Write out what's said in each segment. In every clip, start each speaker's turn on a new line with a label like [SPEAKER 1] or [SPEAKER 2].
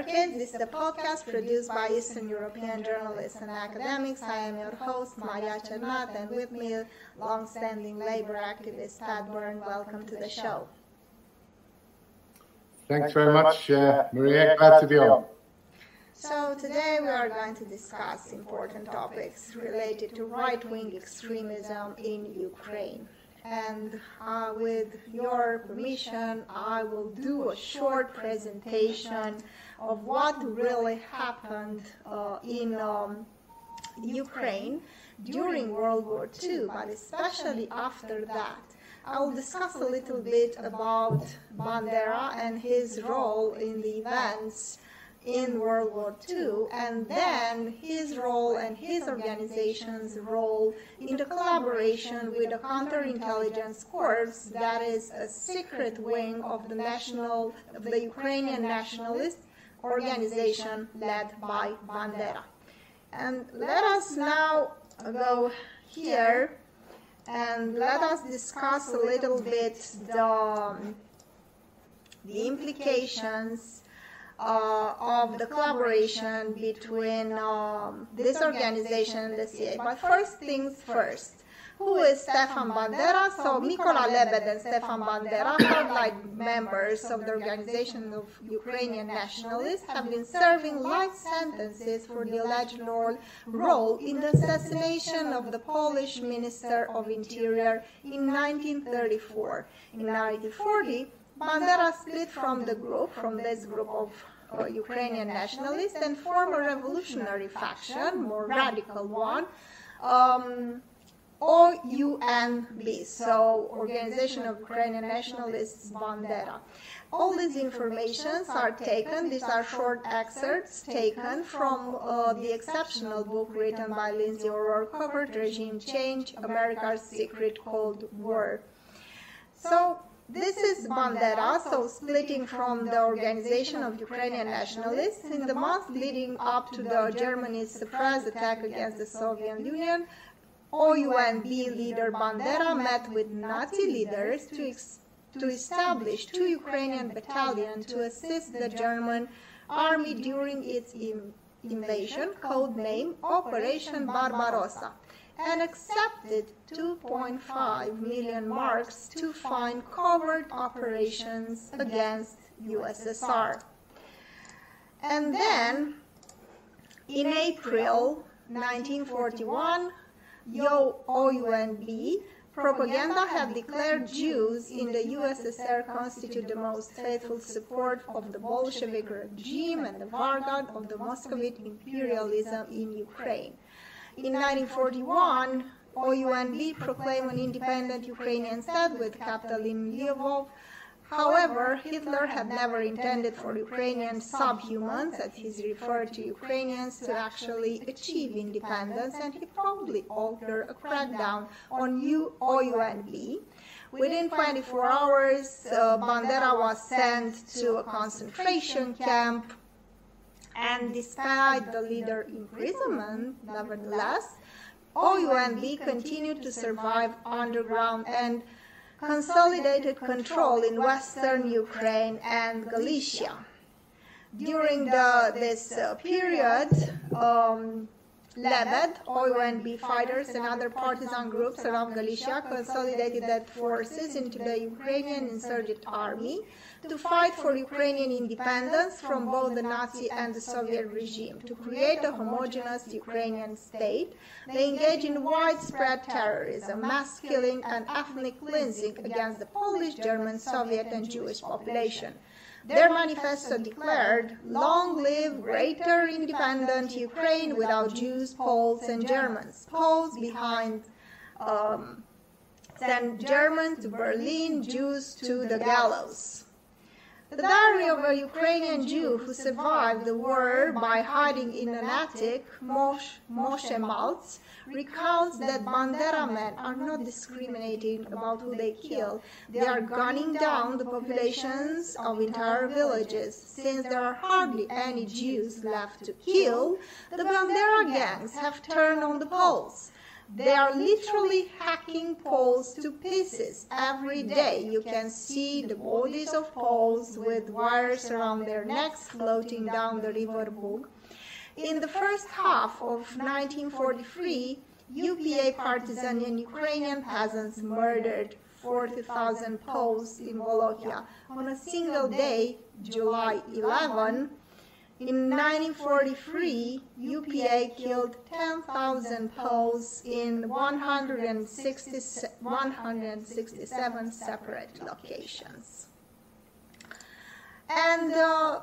[SPEAKER 1] Barricades. This is a podcast produced by Eastern European journalists and academics. I am your host, Maria Cernat, and with me, long-standing labor activist Pat Byrne. Welcome to the show.
[SPEAKER 2] Thanks very much, uh, Maria. Glad to be on.
[SPEAKER 1] So today we are going to discuss important topics related to right-wing extremism in Ukraine and uh, with your permission, I will do a short presentation of what really happened uh, in um, Ukraine during World War II, but especially after that. I will discuss a little bit about Bandera and his role in the events in World War II, and then his role and his organization's role in the collaboration with the counterintelligence corps, that is a secret wing of the national, of the Ukrainian nationalist organization led by Bandera. And let us now go here and let us discuss a little bit the, the implications uh, of the collaboration between um, this organization and the CIA. But first things first. Who is Stefan Bandera? So Mikola Lebed and Stefan Bandera, like members of the Organization of Ukrainian Nationalists, have been serving life sentences for the alleged role in the assassination of the Polish Minister of Interior in 1934. In 1940, Bandera split from the group, from this group of uh, Ukrainian nationalists, and formed a revolutionary faction, more radical one, um, OUNB, so Organization of Ukrainian Nationalists Bandera. All these informations are taken, these are short excerpts taken from uh, the exceptional book written by Lindsey O'Rourke Covert Regime Change, America's Secret Cold War. So this is Bandera, so splitting from the Organization of Ukrainian Nationalists. In the months leading up to the Germany's surprise attack against the Soviet Union, OUNB leader Bandera met with Nazi leaders to, to establish two Ukrainian battalions to assist the German army during its invasion, codenamed Operation Barbarossa and accepted 2.5 million marks to fund covert operations against USSR. And then, in April 1941, OUNB propaganda had declared Jews in the USSR constitute the most faithful support of the Bolshevik regime and the vanguard of the Muscovite imperialism in Ukraine. In 1941, OUNB proclaimed an independent Ukrainian state with capital in Lvov. However, Hitler had never intended for Ukrainian subhumans, as he referred to Ukrainians, to actually achieve independence, and he probably ordered a crackdown on OUNB. Within 24 hours, uh, Bandera was sent to a concentration camp and despite the leader imprisonment, nevertheless, OUNB continued to survive underground and consolidated control in western Ukraine and Galicia. During the, this uh, period, um, Lebed, OUNB fighters and other partisan groups around Galicia consolidated their forces into the Ukrainian insurgent army to fight for Ukrainian independence from both the Nazi and the Soviet regime. To create a homogeneous Ukrainian state, they engage in widespread terrorism, mass killing, and ethnic cleansing against the Polish, German, Soviet, and Jewish population. Their manifesto declared, long live greater independent Ukraine without Jews, Poles, and Germans. Poles behind um, send Germans to Berlin, Jews to the gallows. The diary of a Ukrainian Jew who survived the war by hiding in an attic, Moshe, Moshe Maltz, recounts that Bandera men are not discriminating about who they kill. They are gunning down the populations of entire villages. Since there are hardly any Jews left to kill, the Bandera gangs have turned on the Poles. They are literally hacking Poles to pieces every day. You can see the bodies of Poles with wires around their necks floating down the river Bug. In the first half of 1943, UPA partisan and Ukrainian peasants murdered 40,000 Poles in Volhynia. On a single day, July 11, in 1943, UPA killed 10,000 Poles in 167 separate locations. And uh,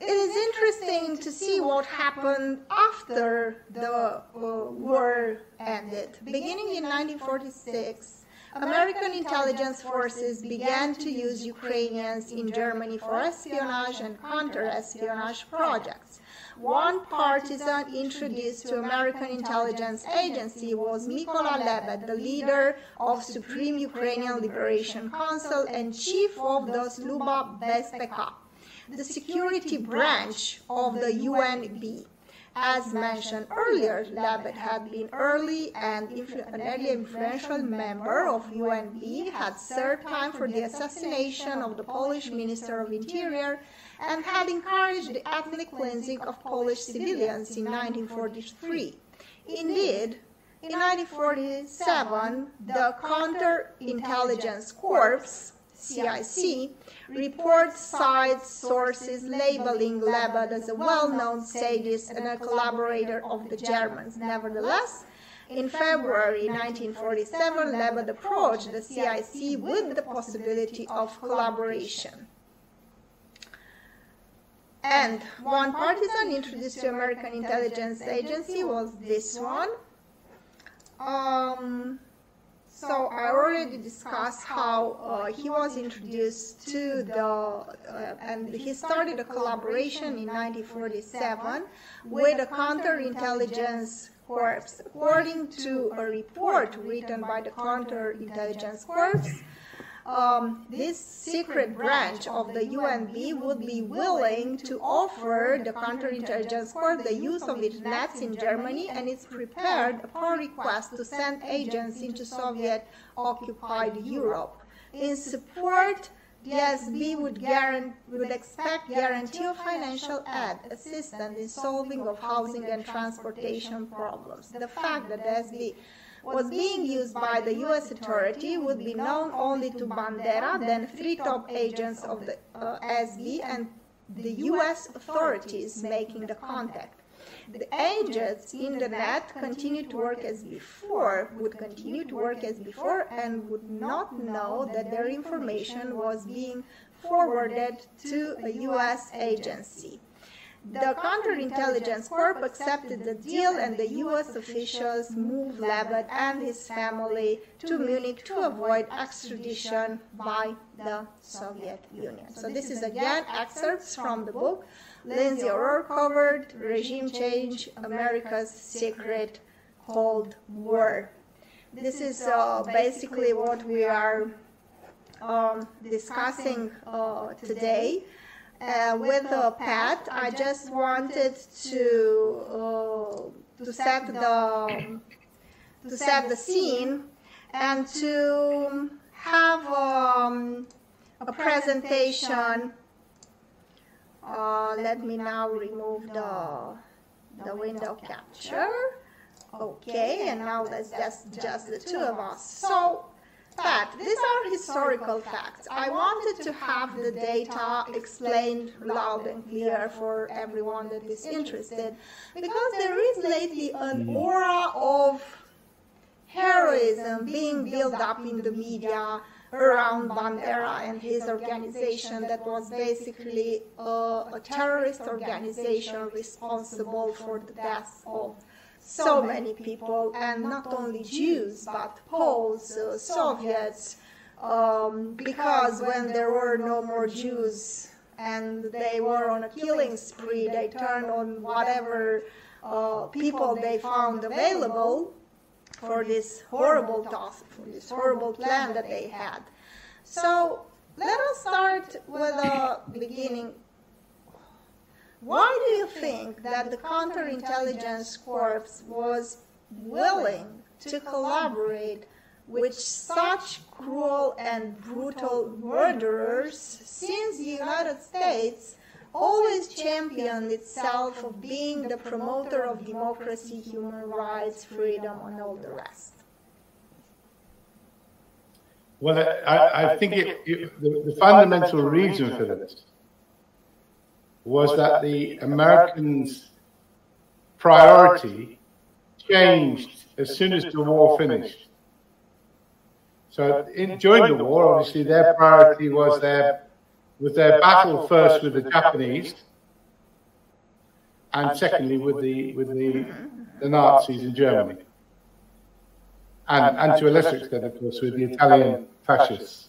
[SPEAKER 1] it is interesting to see what happened after the uh, war ended. Beginning in 1946, American intelligence forces began to use Ukrainians in Germany for espionage and counter-espionage projects. One partisan introduced to American intelligence agency was Mykola Lebed, the leader of Supreme Ukrainian Liberation Council and chief of the Služba Bezpeka, the security branch of the UNB. As mentioned earlier, Lebed had been early and an early influential member of UNB, had served time for the assassination of the Polish Minister of Interior, and had encouraged the ethnic cleansing of Polish civilians in 1943. Indeed, in 1947, the Counterintelligence Corps CIC, reports side sources labeling Lebed as a well-known sadist and a collaborator of the Germans. Nevertheless, in February 1947, Lebed approached the CIC with the possibility of collaboration. And one partisan introduced to American intelligence agency was this one. Um, so I already discussed how uh, he was introduced to the, uh, and he started a collaboration in 1947 with a counterintelligence corps. According to a report written by the counterintelligence corps, um, this secret branch of the UNB would be willing to offer the counterintelligence corps the use of its nets in Germany and is prepared upon request to send agents into Soviet-occupied Europe. In support, the SB would, would expect guarantee of financial aid assistance in solving of housing and transportation problems. The fact that the SB was being used by the U.S. authority would be known only to Bandera, then three top agents of the uh, SB, and the U.S. authorities making the contact. The agents in the net continued to work as before, would continue to work as before, and would not know that their information was being forwarded to a U.S. agency. The counterintelligence corps accepted the deal and the US officials moved Lebed and his family to Munich to avoid extradition by the Soviet Union. So this is again excerpts from the book Lindsey O'Rourke Covert Regime Change, America's Secret Cold War. This is uh, basically what we are um, discussing uh, today uh, with a pet. I just wanted to uh, to set the to set the scene and to have um, a presentation. Uh, let me now remove the the window capture. Okay, and now that's just just the two of us. So fact, these are historical facts. I wanted to have the data explained loud and clear for everyone that is interested because there is lately an mm. aura of heroism being built up in the media around Bandera and his organization that was basically a, a terrorist organization responsible for the deaths of so many people, and not only Jews, but Poles, uh, Soviets, um, because when there were no more Jews and they were on a killing spree, they turned on whatever uh, people they found available for this horrible task, for this horrible plan that they had. So let us start with the beginning why do you think that the counterintelligence corps was willing to collaborate with such cruel and brutal murderers since the United States always championed itself of being the promoter of democracy, human rights, freedom, and all the rest?
[SPEAKER 2] Well, I, I think it, it, the, the fundamental reason for this was that the Americans' priority changed as soon as the war finished. So in, during the war, obviously, their priority was their was their battle first with the Japanese, and secondly with the with the, the Nazis in Germany, and and to a lesser extent, of course, with the Italian fascists.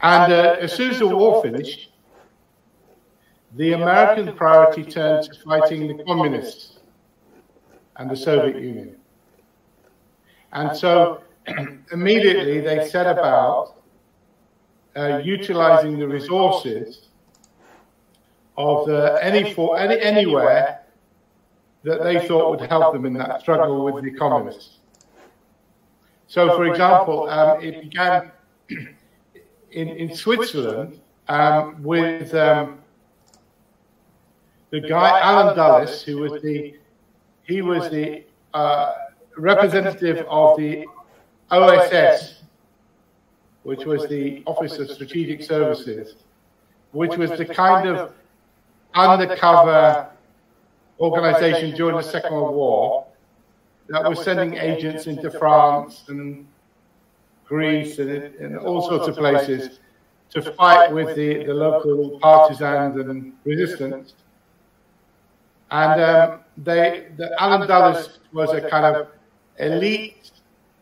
[SPEAKER 2] And uh, as soon as the war finished, the American priority turned to fighting the communists and the Soviet Union. And so immediately they set about uh, utilizing the resources of any for any anywhere that they thought would help them in that struggle with the communists. So, for example, um, it began in, in Switzerland um, with um, the guy Allen Dulles, who was the he was the uh, representative of the OSS, which was the Office of Strategic Services, which was the kind of undercover organization during the Second World War that was sending agents into France and Greece and, and all sorts of places to fight with the, the local partisans and resistance. And um, they, the, Allen Dulles was a kind of elite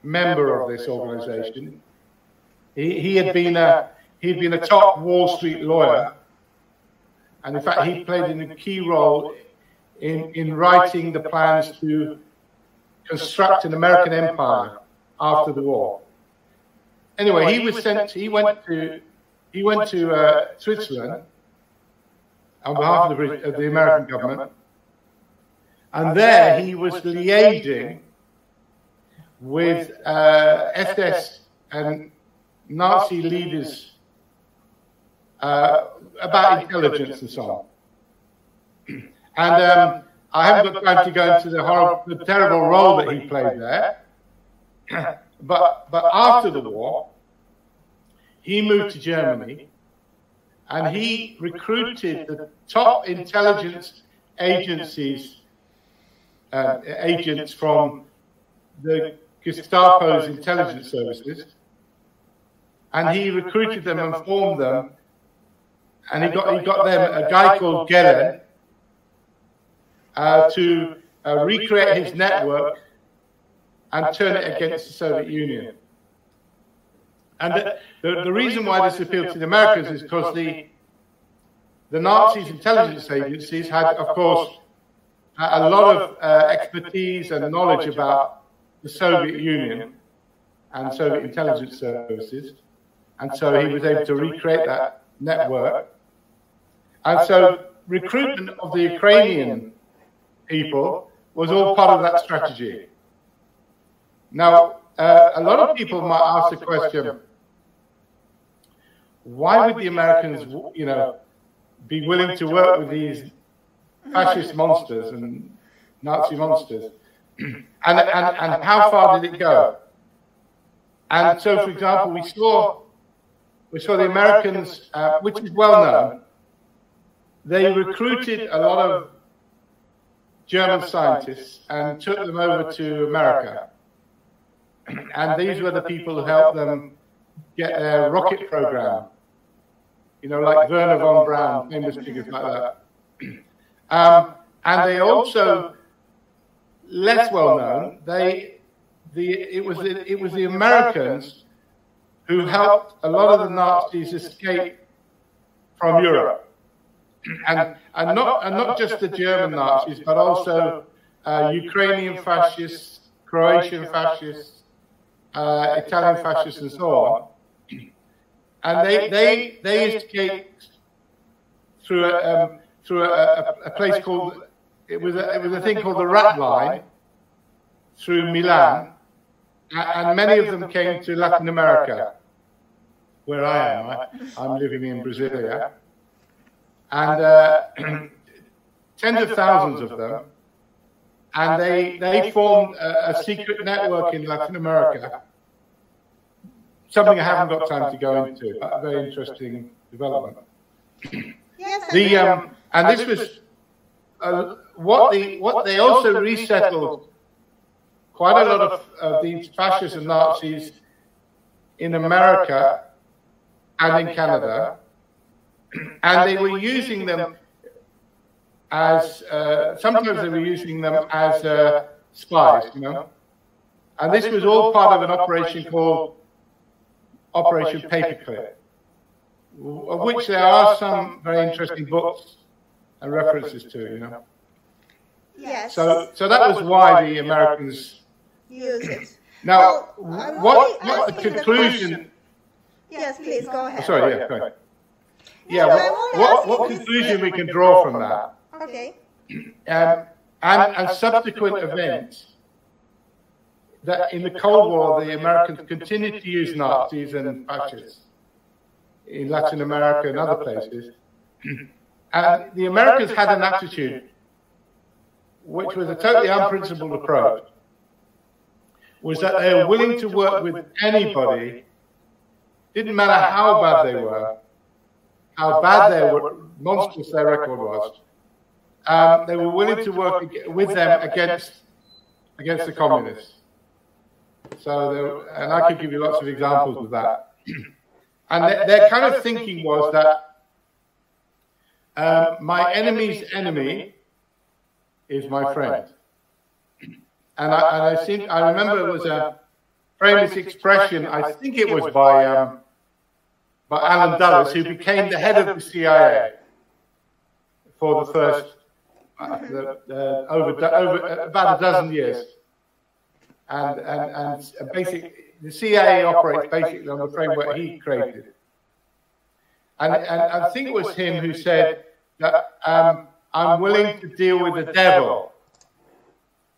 [SPEAKER 2] member of this organization. He, he had been a he'd been a top Wall Street lawyer, and in fact, he played a key role in, in writing the plans to construct an American empire after the war. Anyway, he was sent. He went to he went to uh, Switzerland on behalf of the, of the American government, and there he was liaising with uh, SS and Nazi leaders uh, about intelligence and so on. And um, I haven't got time to go into the horrible, the terrible role that he played there. but but after the war, he moved to Germany, and he recruited the top intelligence agencies uh, agents from the Gestapo's intelligence services, and he recruited them and formed them, and he got he got them a guy called Gehlen uh, to uh, recreate his network and turn it against the Soviet Union. And the, the, the reason why this appealed to the Americans is because the, the Nazis' intelligence agencies had, of course, a lot of uh, expertise and knowledge about the Soviet Union and Soviet intelligence services. And so he was able to recreate that network. And so recruitment of the Ukrainian people was all part of that strategy. Now, uh, a lot of people might ask the question, why would the Americans, you know, be willing to work with these fascist monsters and Nazi monsters? and, and, and how far did it go? And so, for example, we saw, we saw the Americans, uh, which is well known, they recruited a lot of German scientists and took them over to America. And these were the people who helped them get their rocket program. You know, like Wernher von Braun, famous figures like that. Um, and they also, less well known, they, the, it, was the, it was the Americans who helped a lot of the Nazis escape from Europe. And, and, not, and not just the German Nazis, but also uh, Ukrainian fascists, Croatian fascists, uh, Italian fascists, and so on. And they, they, they escaped through a, um, through a, a, place called, it was, a, it was a thing called the Rat Line through Milan, and many of them came to Latin America, where I am. I, I'm living in Brasilia. And uh, tens of thousands of them. And they, they formed a, a secret network in Latin America. Something I haven't got time to go into, but a very interesting development.
[SPEAKER 1] Yes,
[SPEAKER 2] The, um, and this was uh, what, the, what they also resettled quite a lot of uh, these fascists and Nazis in America and in Canada, and they were using them as uh, sometimes they were using them as uh, spies, you know. And this was all part of an operation called Operation Paperclip, of which there are some very interesting books and references to, you know.
[SPEAKER 1] yes.
[SPEAKER 2] So, so that was why the Americans.
[SPEAKER 1] use it.
[SPEAKER 2] Now,
[SPEAKER 1] Well,
[SPEAKER 2] what,
[SPEAKER 1] only
[SPEAKER 2] what the
[SPEAKER 1] asking the
[SPEAKER 2] conclusion?
[SPEAKER 1] Yes, please go ahead.
[SPEAKER 2] Sorry, yeah, go ahead. Yeah,
[SPEAKER 1] No,
[SPEAKER 2] what, what, what conclusion we can draw from that?
[SPEAKER 1] Okay.
[SPEAKER 2] Um, and, and subsequent events that in the Cold War, the Americans continued to use Nazis and fascists in Latin America and other places. And the Americans had an attitude, which was a totally unprincipled approach, was that they were willing to work with anybody, didn't matter how bad they were, how bad they were, monstrous their record was, um, they were willing to work with them against against the communists. So, and I could give you lots of examples of that. And their, their kind of thinking was that um, my enemy's enemy is my friend. And I, and I think I remember it was a famous expression. I think it was by um, by Allen Dulles, who became the head of the CIA for the first uh, the, the, over, over about a dozen years. And, and, and basic, the CIA operates basically on the framework he created. And, and I think it was him who said that um, I'm willing to deal with the devil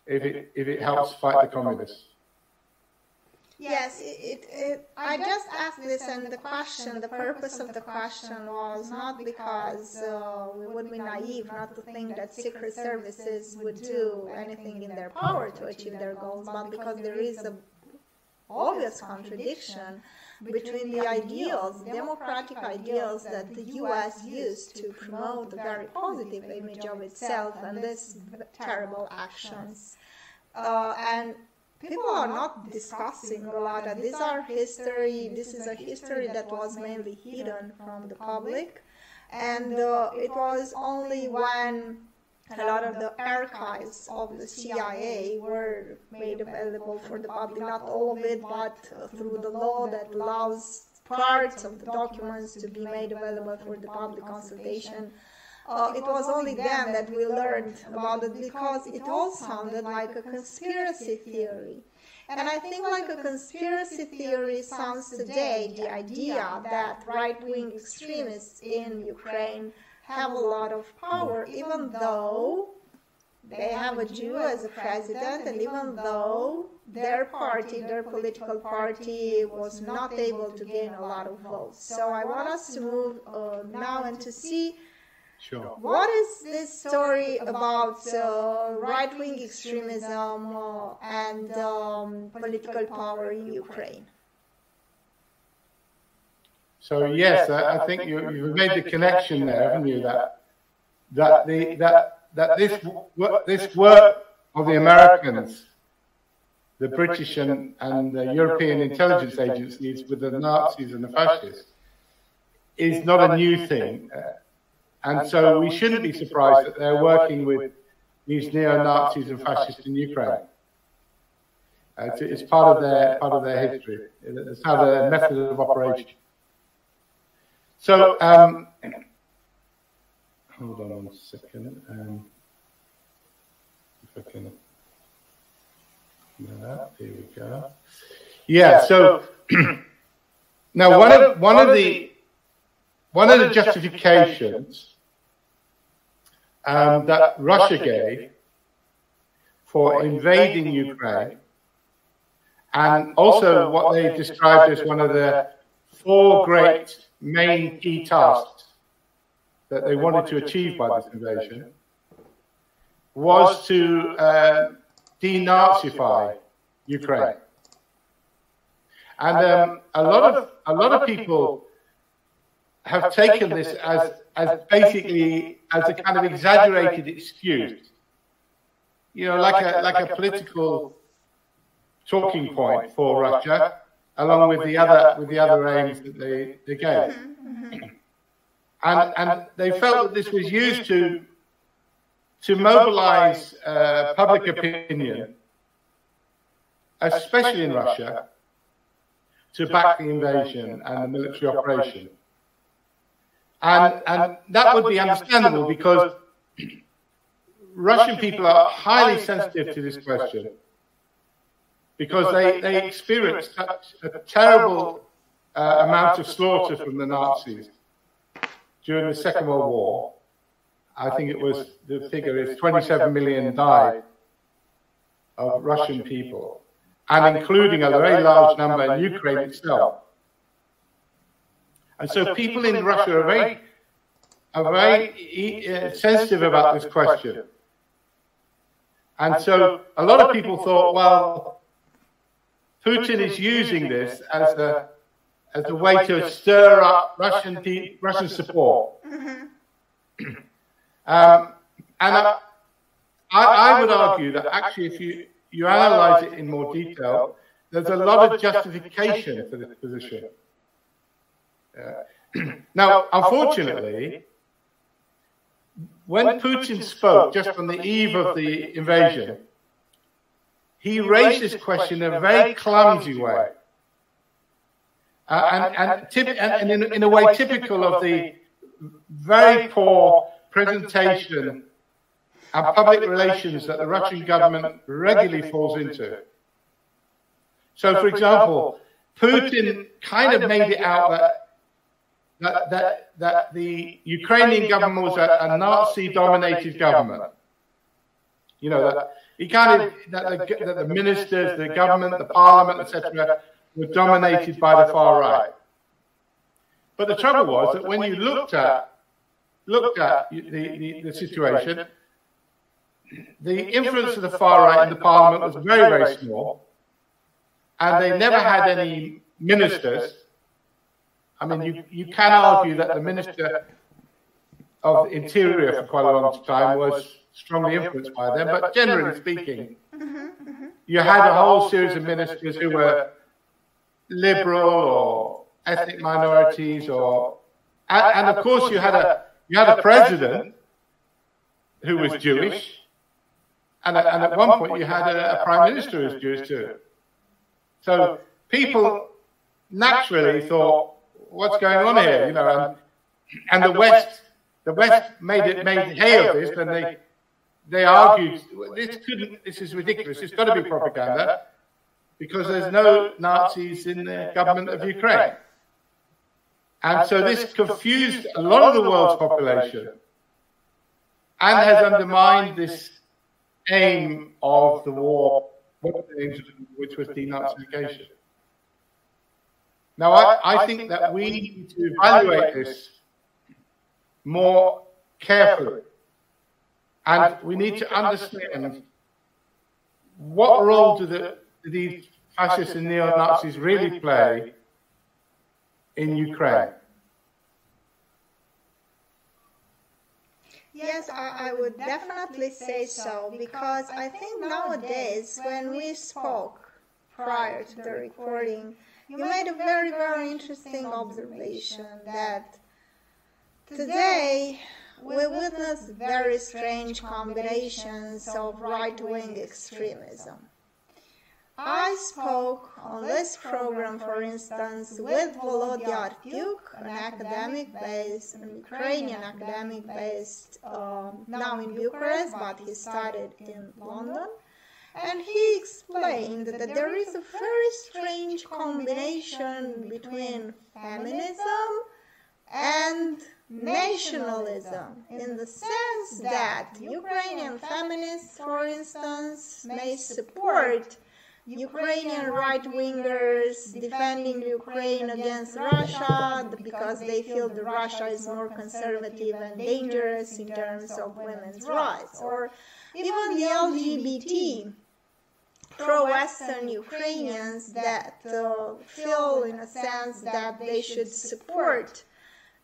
[SPEAKER 2] if it, if it helps fight the communists.
[SPEAKER 1] Yes, it, it, it, I just asked this, and the question, the purpose of the question was not because uh, we would be naive not to think that secret services would do anything in their power to achieve their goals, but because there is a obvious contradiction between the ideals, democratic ideals that the U.S. used to promote a very positive image of itself, and these terrible actions. Uh, and people are not discussing a lot of these are history this is a history that was mainly hidden from the public and uh, it was only when a lot of the archives of the CIA were made available for the public not all of it but uh, through the law that allows parts of the documents to be made available for the public consultation uh, it was only then that we learned about it because it all sounded like a conspiracy theory. And I think like a conspiracy theory sounds today the idea that right-wing extremists in Ukraine have a lot of power, even though they have a Jew as a president, and even though their party, their political party, was not able to gain a lot of votes. So I want us to move uh, now and to see
[SPEAKER 2] Sure.
[SPEAKER 1] what is this story about uh, right-wing extremism uh, and um, political power in Ukraine?
[SPEAKER 2] So yes, I, I think you, you've made the connection there, haven't you? That that the that that this wo- this work of the Americans, the British and, and the European intelligence agencies with the Nazis and the fascists, is not a new thing, and so we shouldn't be surprised that they're working with these neo Nazis and fascists in Ukraine. Uh, it's, it's part of their part of their history. It's how their method of operation. So, um, hold on one second. Um, if I can. Yeah, here we go. Yeah. So now one of one of the one of the justifications um, that Russia gave for invading Ukraine, and also what they described as one of the four great main key tasks that they wanted to achieve by this invasion was to uh, denazify Ukraine. And um, a lot of a lot of people have taken this as as basically as a kind of exaggerated excuse, you know, like a like a political talking point for Russia, along with the other with the other aims that they they gave. And and they felt that this was used to to mobilize uh, public opinion, especially in Russia, to back the invasion and the military operation. And, and that would be understandable because Russian people are highly sensitive to this question because they, they experienced such a terrible uh, amount of slaughter from the Nazis during the Second World War. I think it was, the figure is 27 million died of Russian people and including a very large number in Ukraine itself. And so people in Russia are very, are very uh, sensitive about this question. And so a lot of people thought, well, Putin is using this as a, as a way to stir up Russian, Russian support. Mm-hmm. um, and I, I would argue that actually, if you you analyze it in more detail, there's a lot of justification for this position. Uh, now, unfortunately, when Putin spoke just on the eve of the invasion, he raised this question in a very clumsy way. Uh, and, and, tip, and in, in, a way typical of the very poor presentation and public relations that the Russian government regularly falls into. So, for example, Putin kind of made it out that that, that, that the Ukrainian government was a, a Nazi-dominated government. You know, that he kind of, that the, that the ministers, the government, the parliament, etc., were dominated by the far right. But the trouble was that when you looked at, looked at the, the, the situation, the influence of the far right in the parliament was very, very small, and they never had any ministers. I mean, you, you can argue that the minister of the interior for quite a long time was strongly influenced by them, but generally speaking, you had a whole series of ministers who were liberal or ethnic minorities, or and, and of course you had a you had a president who was Jewish and, and at one point, you had a, a prime minister who was Jewish too. So people naturally thought, "What's going on here?" You know, and, and the West, the West made it made hay of this, and they they argued this couldn't. This is ridiculous. It's got to be propaganda because there's no Nazis in the government of Ukraine. And so this confused a lot of the world's population and has undermined this aim of the war, which was denazification. Now, I, I think that we need to evaluate this more carefully. And we need to understand what role do, the, do these fascists and neo Nazis really play in Ukraine.
[SPEAKER 1] Yes, I, I would definitely say so because I think nowadays when we spoke prior to the recording, you made a very, very interesting observation that today we witness very strange combinations of right-wing extremism. I spoke on this program, for instance, with Volodya Artyuk, an academic based, an Ukrainian academic based um, now in Bucharest, but he studied in London. And he explained that there is a very strange combination between feminism and nationalism in the sense that Ukrainian feminists, for instance, may support Ukrainian right wingers defending Ukraine against Russia because they feel that Russia is more conservative and dangerous in terms of women's rights, or even the LGBT pro-Western Ukrainians that uh, feel, in a sense, that they should support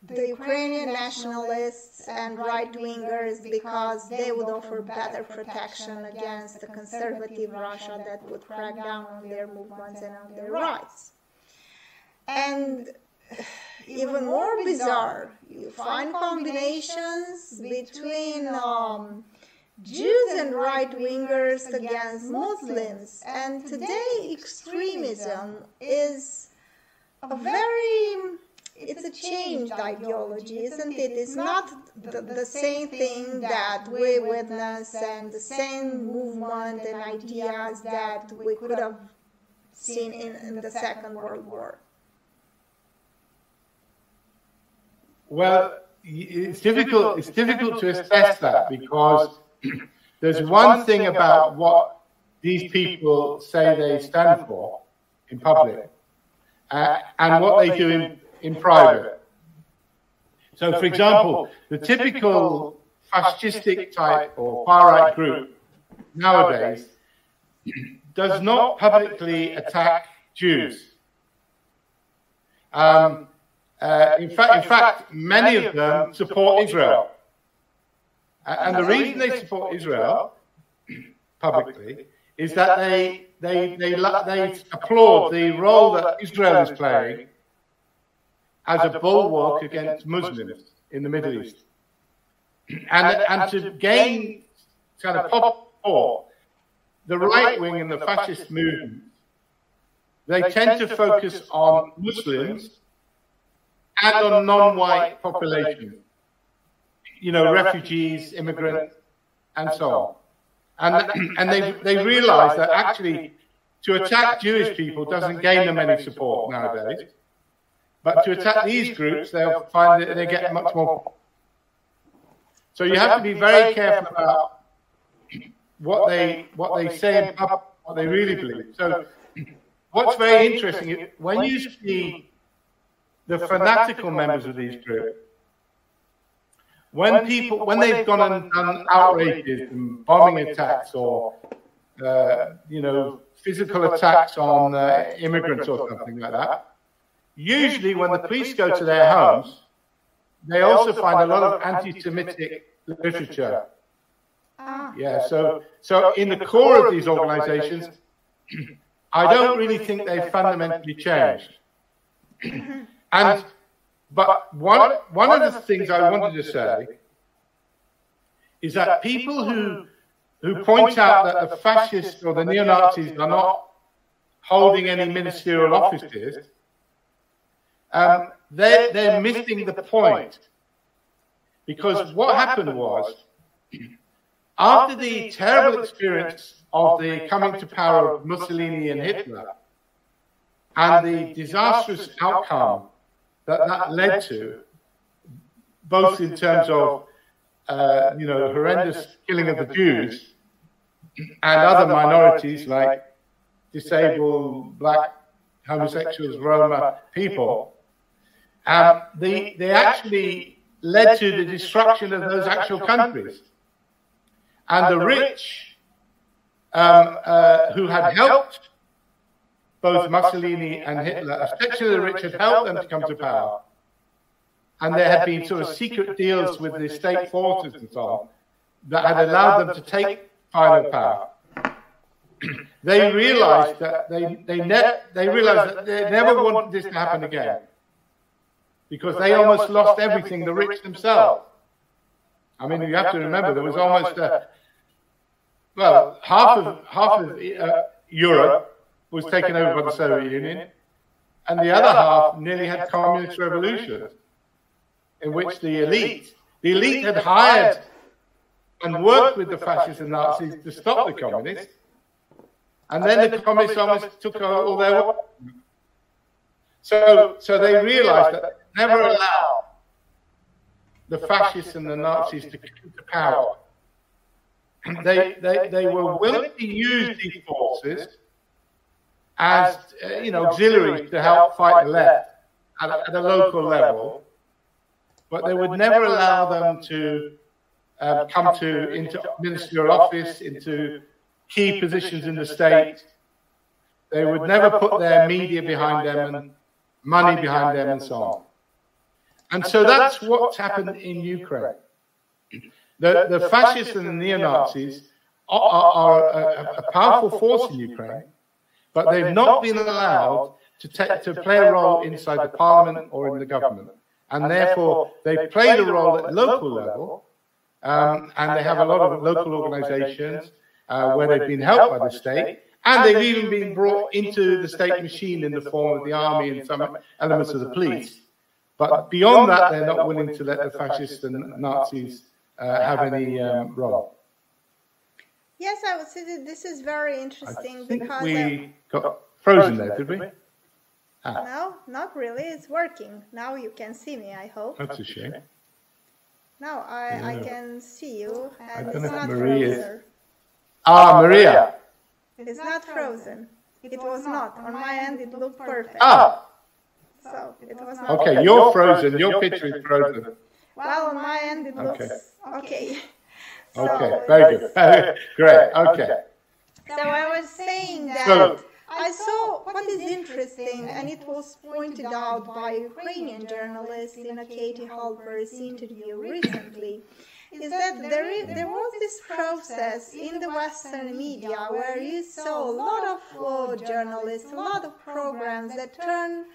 [SPEAKER 1] the Ukrainian nationalists and right wingers because they would offer better protection against the conservative Russia that would crack down on their movements and on their rights. And even more bizarre, you find combinations between um, Jews and right wingers against Muslims. And today, extremism is a very it's a changed ideology, isn't it? It's not the, the, same thing that we witness and the same movement and ideas that we could have seen in, in the Second World War.
[SPEAKER 2] Well, it's difficult. It's difficult to assess that because there's one thing about what these people say they stand for in public, uh, and what they do in in private. So, for example, the typical fascistic type or far right group nowadays does not publicly attack Jews. Um, uh, in fact, in fact, many of them support Israel, and the reason they support Israel publicly is that they they they, they applaud the role that Israel is playing as a bulwark against Muslims in the Middle East. And, and to gain kind of support, the right wing and the fascist movement, they tend to focus on Muslims and on non-white populations, you know, refugees, immigrants, and so on. And, and they, they realize that actually to attack Jewish people doesn't gain them any support nowadays. But to attack these groups, they'll find that they get much more. So you have to be very careful about what they what they say public, what they really believe. So what's very interesting is when you see the fanatical members of these groups, when people when they've gone and done outrages and bombing attacks or uh, you know physical attacks on uh, immigrants or something like that usually when the police go to their homes, they also find a lot of anti-Semitic literature. Ah. Yeah, so so in the core of these organizations, I don't really think they've fundamentally changed. and but one one of the things I wanted to say is that people who who point out that the fascists or the neo-Nazis are not holding any ministerial offices um, they're, they're missing the point. Because what happened was, after the terrible experience of the coming to power of Mussolini and Hitler, and the disastrous outcome that that led to, both in terms of, uh, you know, the horrendous killing of the Jews and other minorities like disabled, black, homosexuals, Roma people, um, they, they actually led to the destruction of those actual countries. And the rich, um, uh, who had helped both Mussolini and Hitler, especially the rich, had helped them to come to power. And there had been sort of secret deals with the state forces and so on that had allowed them to take final power. they realized that they, they, ne- they realized that they never wanted this to happen again because they almost lost everything, the rich themselves. I mean, you have to remember there was almost a, uh, uh, well, half of half of uh, uh Europe was taken over by the Soviet Union, and the other half nearly had communist revolutions, in which the elite, the elite had hired and worked with the fascists and Nazis to stop the communists, and then the communists almost took all their. So, so they realized that never allow the fascists and the Nazis to come to power. They, they, they were willing to use these forces as uh, you know auxiliaries to help fight the left at a, at a local level, but they would never allow them to um, come to into ministerial office, into key positions in the state. They would never put their media behind them and money behind them and so on. And so that's what's happened in Ukraine. The, the fascists and the neo Nazis are, are, a, a, powerful force in Ukraine, but they've not been allowed to, take, to play a role inside the parliament or in the government. And therefore, they play a role at local level, um, and they have a lot of local organizations uh, where they've been helped by the state, and they've even been brought into the state machine in the form of the army and some elements of the police. But beyond that, they're not willing to let the fascists and Nazis uh, have any um, role.
[SPEAKER 1] Yes, I would say that this is very interesting because
[SPEAKER 2] we got frozen there, did we?
[SPEAKER 1] Ah. No, not really. It's working. Now you can see me, I hope.
[SPEAKER 2] That's a shame.
[SPEAKER 1] Now I, yeah. I can see you, and
[SPEAKER 2] it's
[SPEAKER 1] not
[SPEAKER 2] Maria.
[SPEAKER 1] frozen.
[SPEAKER 2] Ah, Maria.
[SPEAKER 1] It's not frozen. It was not. On my end, it looked perfect.
[SPEAKER 2] Ah.
[SPEAKER 1] So it was not.
[SPEAKER 2] Okay, you're frozen. Your picture is frozen.
[SPEAKER 1] Well, on my end, it looks okay. okay.
[SPEAKER 2] So, okay, very good. Great. Okay.
[SPEAKER 1] So I was saying that. So, I saw what is interesting, and it was pointed out by Ukrainian journalist in a Katie Halper's interview recently, is that there, is, there was this process in the Western media where you saw a lot of uh, journalists, a lot of programs that turn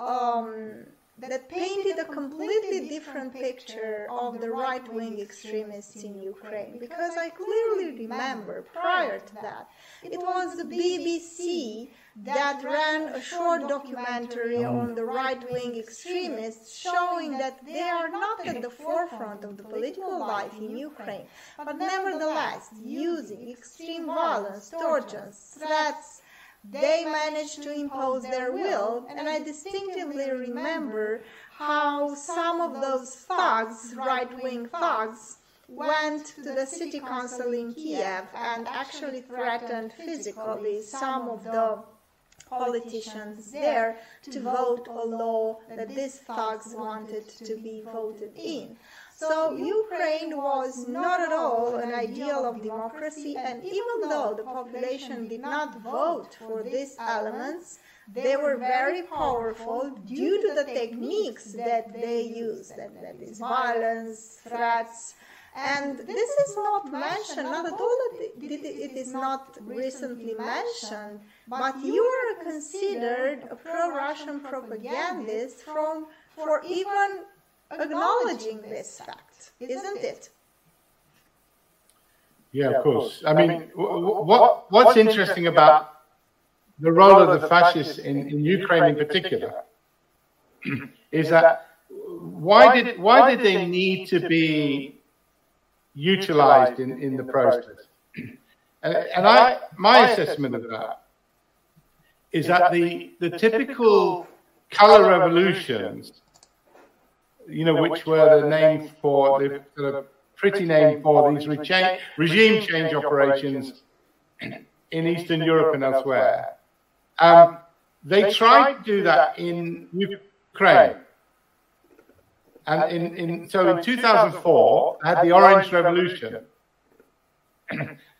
[SPEAKER 1] um, that painted a completely different picture of the right-wing extremists in Ukraine. Because I clearly remember prior to that, it was the BBC that ran a short documentary on the right-wing extremists showing that they are not at the forefront of the political life in Ukraine, but nevertheless using extreme violence, tortures, threats, they managed to impose their will, and I distinctively remember how some of those thugs, right-wing thugs, went to the city council in Kiev and actually threatened physically some of the politicians there to vote a law that these thugs wanted to be voted in. So Ukraine was not at all an ideal of democracy, and even though the population did not vote for these elements, they were very powerful due to the techniques that they used, that, that is violence, threats, and this is not mentioned, not at all it is not recently mentioned, but you are considered a pro-Russian propagandist from, for even acknowledging this fact, isn't it?
[SPEAKER 2] Yeah, of course. I mean, what, what's interesting about the role of the fascists in, in Ukraine in particular is that why did, why did they need to be utilized in, in the process? And, and I, my assessment of that is that the, the typical color revolutions you know, which were the name for the sort of pretty name for these regime change operations in Eastern Europe and elsewhere. Um, they tried to do that in Ukraine. And in, in, so in 2004, they had the Orange Revolution.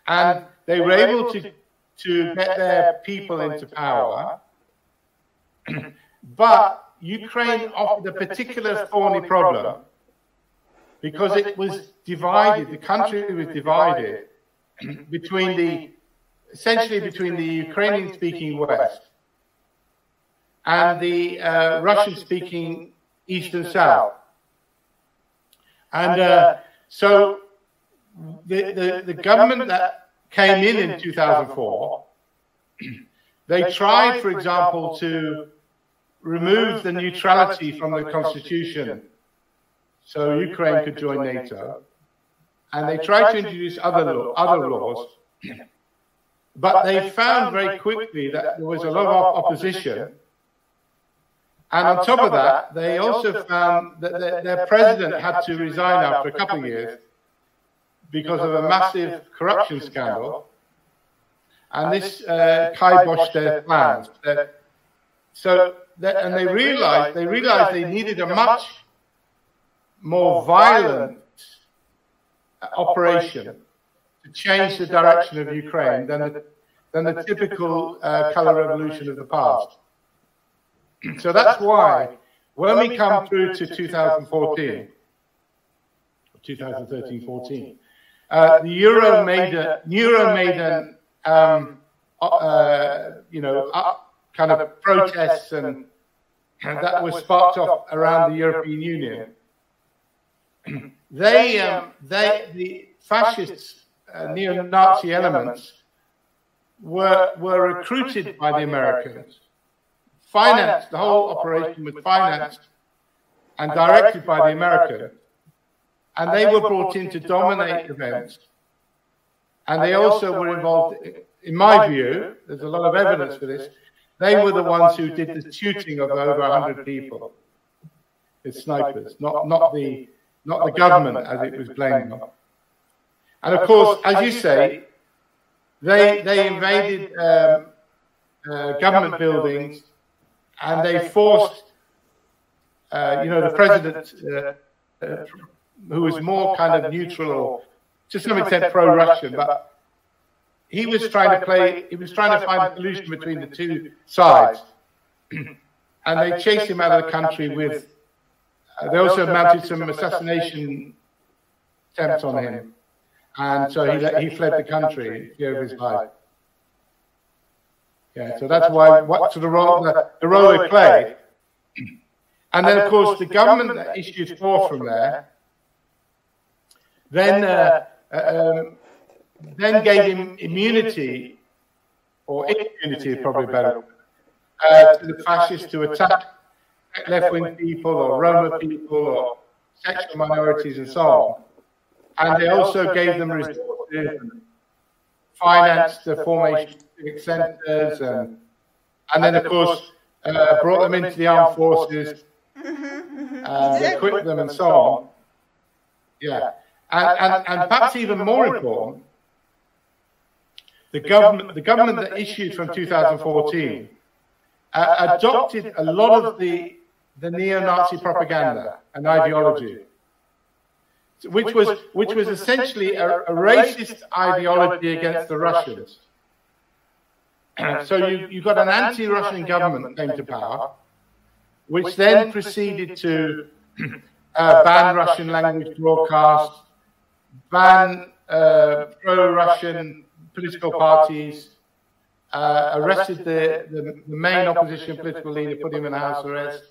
[SPEAKER 2] and they were able to, to get their people into power. but Ukraine offered a particular thorny problem because it was divided, the country was divided between the, essentially between the Ukrainian speaking West and the uh, Russian speaking East and South. And uh, so the, the, the government that came in in 2004, they tried, for example, to remove the neutrality from the constitution so Ukraine could join NATO. And they tried to introduce other, law, other laws, but they found very quickly that there was a lot of opposition. And on top of that, they also found that their, their president had to resign after a couple of years because of a massive corruption scandal. And this uh, kiboshed their plans. So, and they realized they realized they needed a much more violent operation to change the direction of Ukraine than the, than the typical uh, color revolution of the past. So that's why when we come through to 2014, 2013-14, uh, the Euromaidan, Euromaidan, um, uh, you know, uh, kind of protests and, and that was sparked off around the European Union. they, um, they, the fascists, uh, neo-Nazi elements were, were recruited by the Americans, financed, the whole operation was financed and directed by the Americans, and they were brought in to dominate events. And they also were involved, in my view, there's a lot of evidence for this, they were the ones who did the shooting of over 100 people. with snipers, not, not the not the government as it was blamed on. And of course, as you say, they, they invaded um, uh, government buildings and they forced, uh, you know, the president, uh, uh, who was more kind of neutral or to some extent pro-Russian, but he was trying to play, he was trying to find a solution between the two sides. and they chased him out of the country with uh, they also mounted some assassination attempts on him, and so he, he fled the country, fear of his life. Yeah, so that's why what to the role the, the role they play. And then, of course, the government that issued forth from there, then uh, uh, um, then gave him immunity, or immunity is probably better, uh, to the fascists to attack left-wing people or Roma people or sexual minorities and so on. And they also gave them resources financed the formation of civic centres and, and then, of course, uh, brought them into the armed forces and equipped them and so on. Yeah. And, and, and perhaps even more important, the government, the government that issued from 2014 uh, adopted a lot of the the neo-Nazi propaganda and ideology, which was, which was essentially a, a racist ideology against the Russians. so you, you got an anti-Russian government that came to power, which then proceeded to uh, ban Russian language broadcasts, ban uh, pro-Russian political parties, uh, arrested the, the, the, main opposition political leader, put him in house arrest,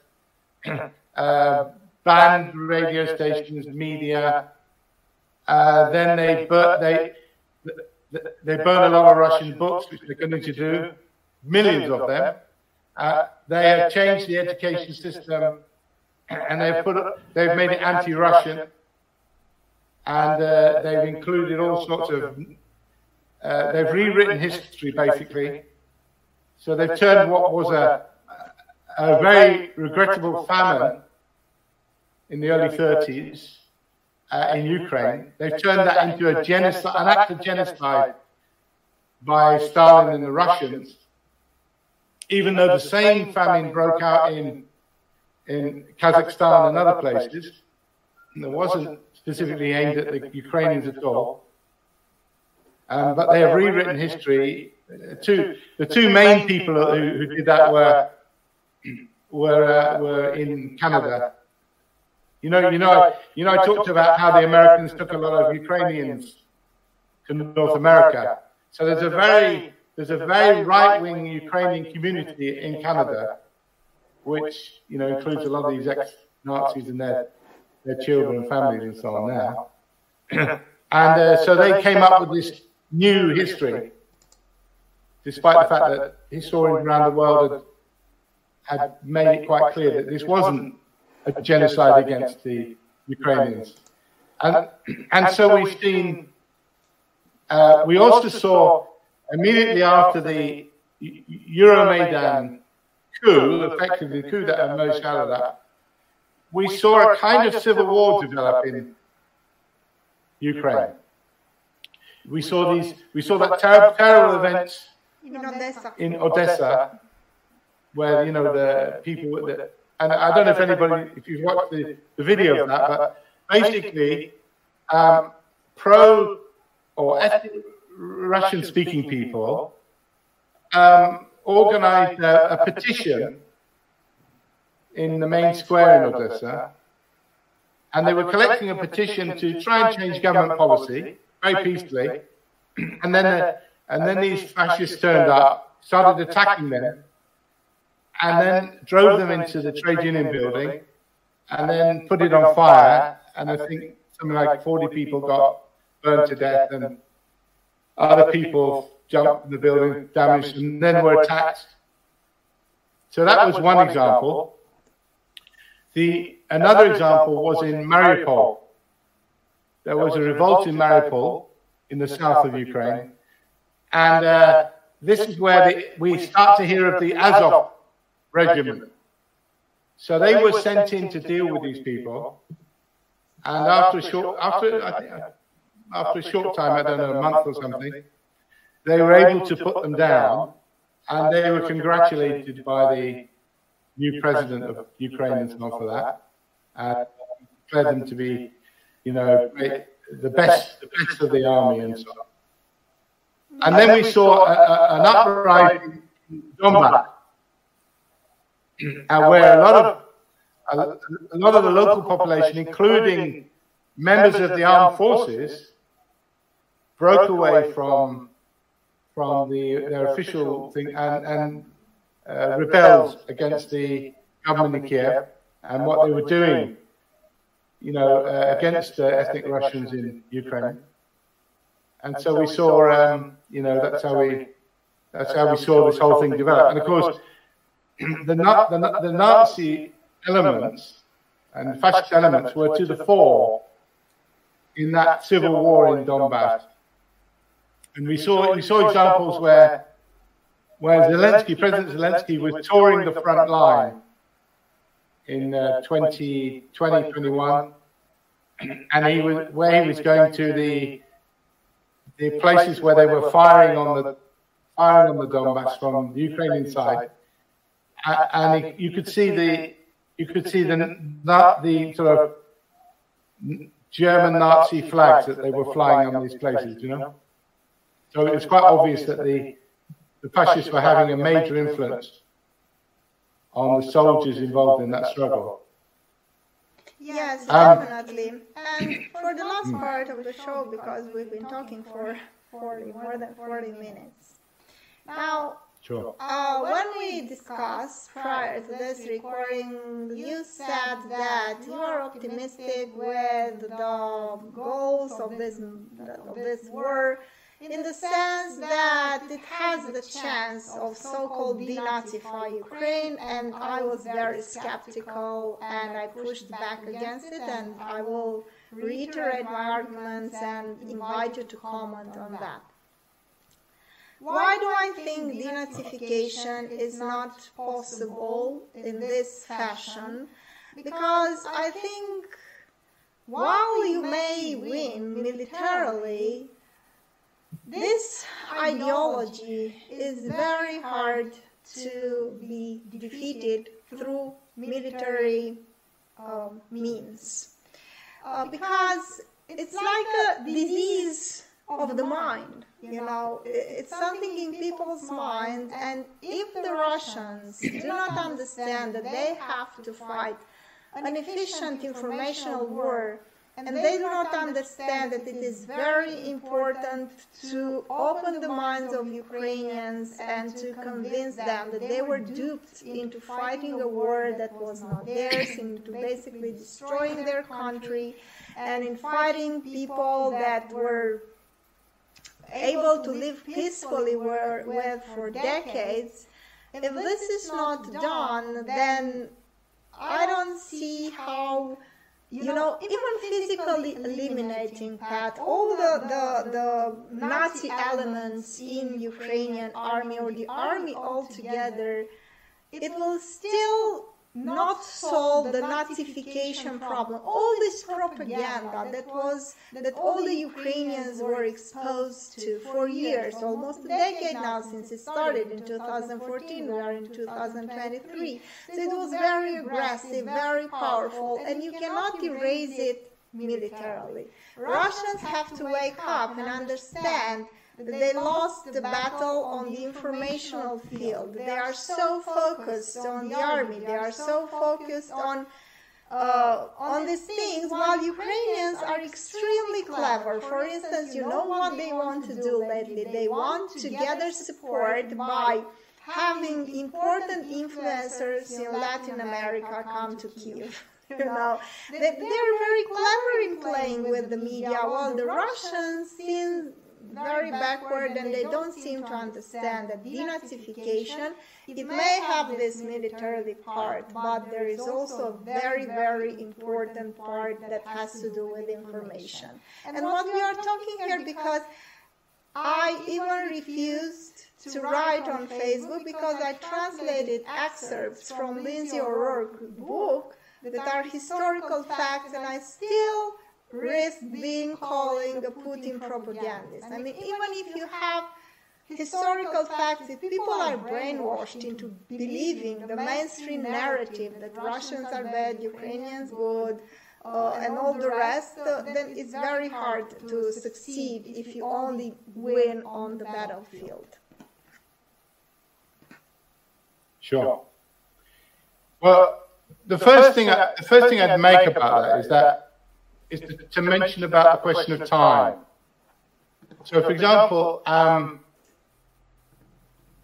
[SPEAKER 2] uh, banned radio stations, media. Uh, then they, bur- they, they burn a lot of Russian books, which they're going to do, millions of them. Uh, they have changed the education system, and they've put they've made it anti-Russian, and uh, they've included all sorts of uh, they've rewritten history basically. So they've turned what was a a very regrettable famine in the early 30s uh, in Ukraine. They've turned that into a genocide, an act of genocide by Stalin and the Russians, even though the same famine broke out in, in Kazakhstan and other places. And it wasn't specifically aimed at the Ukrainians at all. Um, but they have rewritten history. Two, the two main people who, who did that were were uh, were in Canada. You know, you know, you know. I talked about how the Americans took a lot of Ukrainians to North America. So there's a very there's a very right wing Ukrainian community in Canada, which you know includes a lot of these ex Nazis and their their children and families and so on now. and uh, so they came up with this new history, despite the fact that historians around the world had had made it quite clear that this wasn't a genocide against the Ukrainians. And, and so we've seen, uh, we also saw immediately after the Euromaidan coup, effectively the coup that emerged out of that, we saw a kind of civil war develop in Ukraine. We saw these, we saw that terrible, terrible events
[SPEAKER 1] in Odessa.
[SPEAKER 2] in Odessa, where you know the people that, and I don't know if anybody, if you've watched the, the video of that, but basically, um, pro or ethnic Russian-speaking people um, organized a, a petition in the main square in Odessa, and they were collecting a petition to try and change government policy very peacefully, and then the, and then these fascists turned up, started attacking them, and then drove them into the trade union building, and then put it on fire, and I think something like 40 people got burned to death, and other people jumped in the building, damaged, and then were attacked. So that was one example. The another example was in Mariupol. There was a revolt in Mariupol in the south of Ukraine, and uh, this is where the, we start to hear of the Azov regiment. So they were sent in to deal with these people, and after a short after I think, after a short time, I don't know, a month or something, they were able to put them down, and they were congratulated by the new president of Ukraine and so on for that, and declared them to be, you know, the best, the best of the army and so on. And then we saw a, a, an uprising in Donbass, and where a lot of a, a lot of the local population, including members of the armed forces, broke away from from the their official thing and, and uh, rebelled against the government in Kiev and what they were doing, you know, uh, against uh, ethnic Russians in Ukraine. And so we saw, um, you know, that's how we that's how we saw this whole thing develop. And of course, the, the, the Nazi elements and fascist elements were to the fore in that civil war in Donbass. And we saw we saw examples where where Zelensky, President Zelensky, was touring the front line in uh, 2020, 21, and he was where he was going to the the places where they were firing on the firing on the Donbass from the Ukrainian side, and he, you could see the you could see the not the sort of German Nazi flags that they were flying on these places, you know. So it was quite obvious that the the fascists were having a major influence on the soldiers involved in that struggle.
[SPEAKER 1] Yes, um, definitely. And for the last part of the show, because we've been talking for 40, more than 40 minutes. Now,
[SPEAKER 2] Sure.
[SPEAKER 1] Uh, when we discussed prior to this recording, you said that you are optimistic with the goals of this of this war in the sense that it has the chance of so-called denazify Ukraine, and I was very skeptical and I pushed back against it, and I will reiterate my arguments and invite you to comment on that. Why do I think denazification is not possible in this fashion? Because I think while you may win militarily, this ideology is very hard to be defeated through military um, means. Uh, because it's like a disease of the mind. You know, it's something in people's minds, and if the Russians do not understand that they have to fight an efficient informational war, and they do not understand that it is very important to open the minds of Ukrainians and to convince them that they were duped into fighting a war that was not theirs, into basically destroying their country, and in fighting people that were able to live peacefully with for decades, if this is not done, then I don't see how, you know, even physically eliminating all the, the, the Nazi elements in Ukrainian army or the army altogether, it will still not solve the Nazification problem. All this propaganda that was that all the Ukrainians were exposed to for years, almost a decade now since it started in 2014, we are in 2023. So it was very aggressive, very powerful, and you cannot erase it militarily. Russians have to wake up and understand they lost the battle on the informational field. They are so focused on the army. They are so focused on uh, on these things, while Ukrainians are extremely clever. For instance, you know what they want to do lately? They want to gather support by having important influencers in Latin America come to Kiev. You know, they, they're very clever in playing with the media, while the Russians, since very backward and they don't seem to understand that denazification, it may have this militarily part, but there is also a very, very important part that has to do with information. And what we are talking here, because I even refused to write on Facebook because I translated excerpts from Lindsey O'Rourke's book that are historical facts, and I still being calling a Putin propagandist. I mean, even if you have historical facts, if people are brainwashed into believing the mainstream narrative that Russians are bad, Ukrainians good, uh, and all the rest, uh, then it's very hard to succeed if you only win on the battlefield.
[SPEAKER 2] Sure. Well, the first thing I, the first thing I'd make about that is that is to, mention about the question of time. So, for example, um,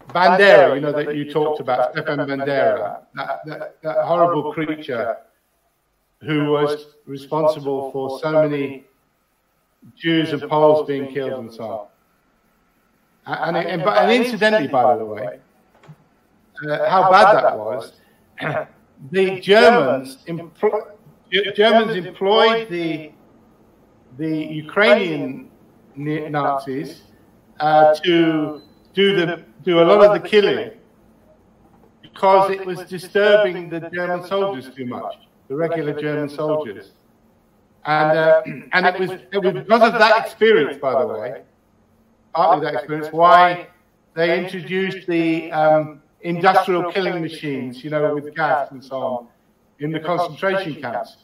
[SPEAKER 2] Bandera, you know, that you talked about, Stefan Bandera, that, that, that horrible creature who was responsible for so many Jews and Poles being killed and so on. And, and, and, and incidentally, by the way, uh, how bad that was, the Germans Germans employed the the Ukrainian Nazis uh, to do the do a lot of the killing because it was disturbing the German soldiers too much, the regular German soldiers, and uh, and it was it was because of that experience, by the way, partly that experience, why they introduced the um, industrial killing machines, you know, with gas and so on in the concentration camps.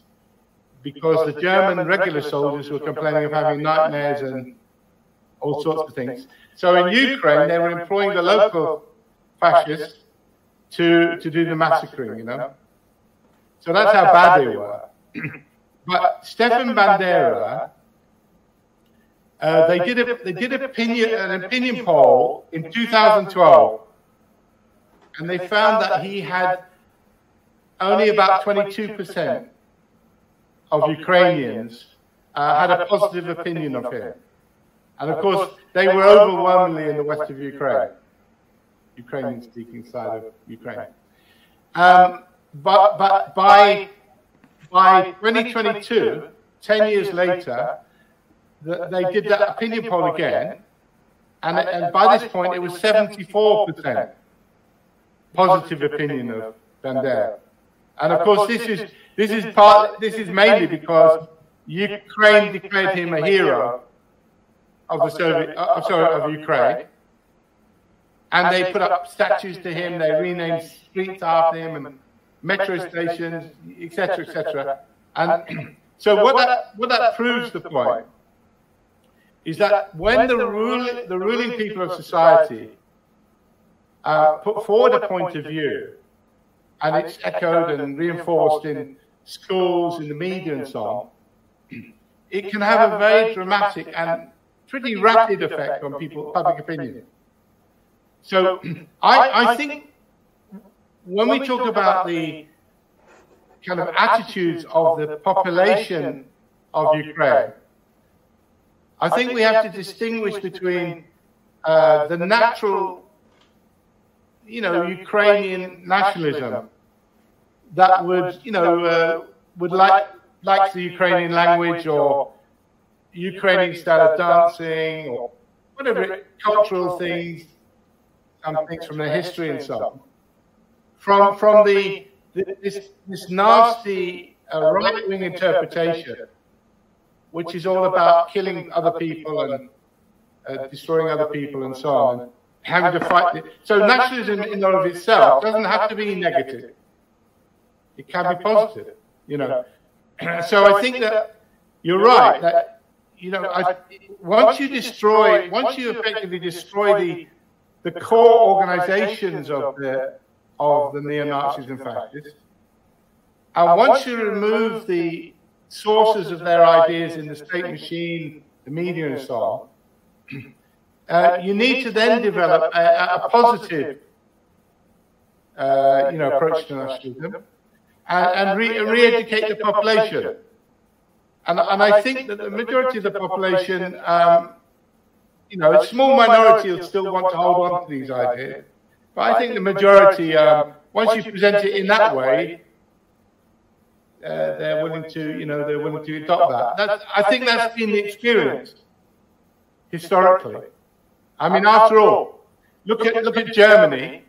[SPEAKER 2] because the German regular soldiers were complaining of having nightmares and all sorts of things. So in Ukraine, they were employing the local fascists to, to do the massacring, you know. So that's how bad they were. but Stefan Bandera, uh, they did a, they did opinion, an opinion poll in 2012, and they found that he had only about 22% of Ukrainians uh, had a positive opinion of him. And of course, they were overwhelmingly in the west of Ukraine, Ukrainian speaking side of Ukraine. Um, but, but by, by 2022, 10 years later, the, they did that opinion poll again. And, and by this point, it was 74% positive opinion of Bandera. And of course, this is this is part. This is mainly because Ukraine declared him a hero of the Soviet. Uh, sorry, of Ukraine, and they put up statues to him. They renamed streets after him and metro stations, etc., etc. And so what that what that proves the point is that when the ruling the ruling people of society uh, put forward a point of view and it's echoed and reinforced in schools, in the media, and so on, it can have a very dramatic and pretty rapid effect on people, public opinion. So I, I think when we talk about the kind of attitudes of the population of Ukraine, I think we have to distinguish between uh, the natural, you know, Ukrainian nationalism that would, you know, uh, would like likes the Ukrainian language or Ukrainian style of dancing or whatever cultural things, some things from their history and so on. from from the, this this nasty uh, right wing interpretation, which is all about killing other people and uh, destroying other people and so on, and having to fight. So nationalism in and of itself doesn't have to be negative. It can be positive, you know. so I think that you're right that you know I, once you destroy, once you effectively destroy the the core organizations of the of the neo-Nazis and fascists, and once you remove the sources of their ideas in the state machine, the media, and so on, uh, you need to then develop a, a positive, uh, you know, approach to nationalism and, and re- re-educate the population. And, and I think that the majority of the population, um, you know, a small minority will still want to hold on to these ideas. But I think the majority, um, once you present it in that way, uh, they're willing to, you know, they're willing to adopt that. That's, I think that's been the experience historically. I mean, after all, look at look at Germany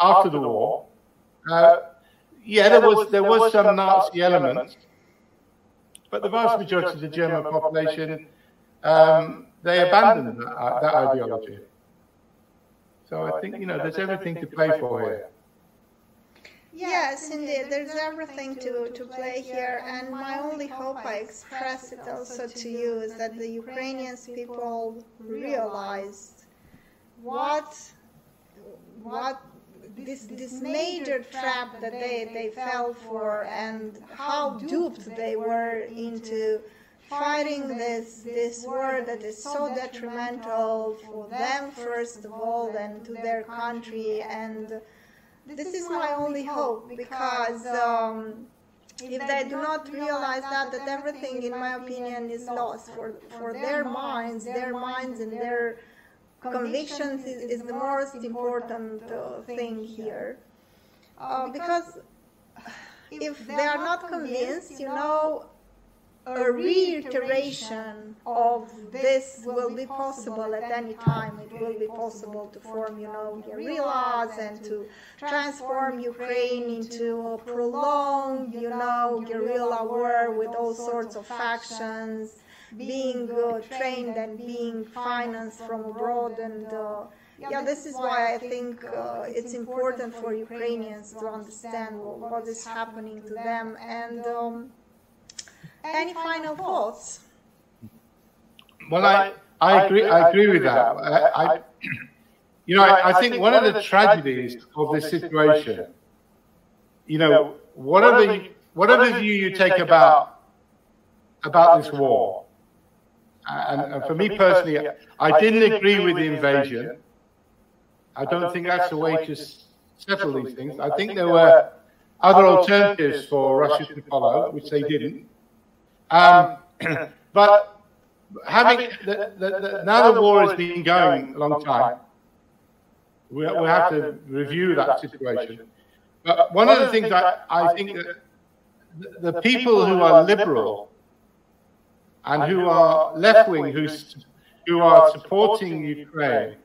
[SPEAKER 2] after the war. Uh, yeah, there was there was some Nazi elements, but the vast majority of the German population um, they abandoned that, that ideology. So I think you know there's everything to play for here.
[SPEAKER 1] Yes, indeed. There's everything to, to play here, and my only hope I express it also to you is that the Ukrainian people realized what what this this major trap that they, they fell for and how duped they were into fighting this this war that is so detrimental for them first of all and to their country. And this is my only hope because um, if they do not realize that, that everything, in my opinion, is lost for, for their minds, their minds and their convictions is, is the most important uh, thing here. Uh, because if they are not convinced, you know, a reiteration of this will be possible at any time. It will be possible to form, you know, guerrillas and to transform Ukraine into a prolonged, you know, guerrilla war with all sorts of factions, being uh, trained and being financed from abroad. And uh, yeah, this is why I think uh, it's important for Ukrainians to understand what is happening to them and. Um, any final thoughts?
[SPEAKER 2] Well, I, I agree. I agree with that. I, I you know, I, I, think one of the tragedies of this situation, you know, whatever whatever view you take about about this war, and, and for me personally, I didn't agree with the invasion. I don't think that's the way to settle these things. I think there were other alternatives for Russia to follow, which they didn't. Um, but having the, the, the, now the war has been going a long time, we, we have to review that situation. But one of the things I, I think that the people who are liberal and who are left wing, who, who are supporting Ukraine.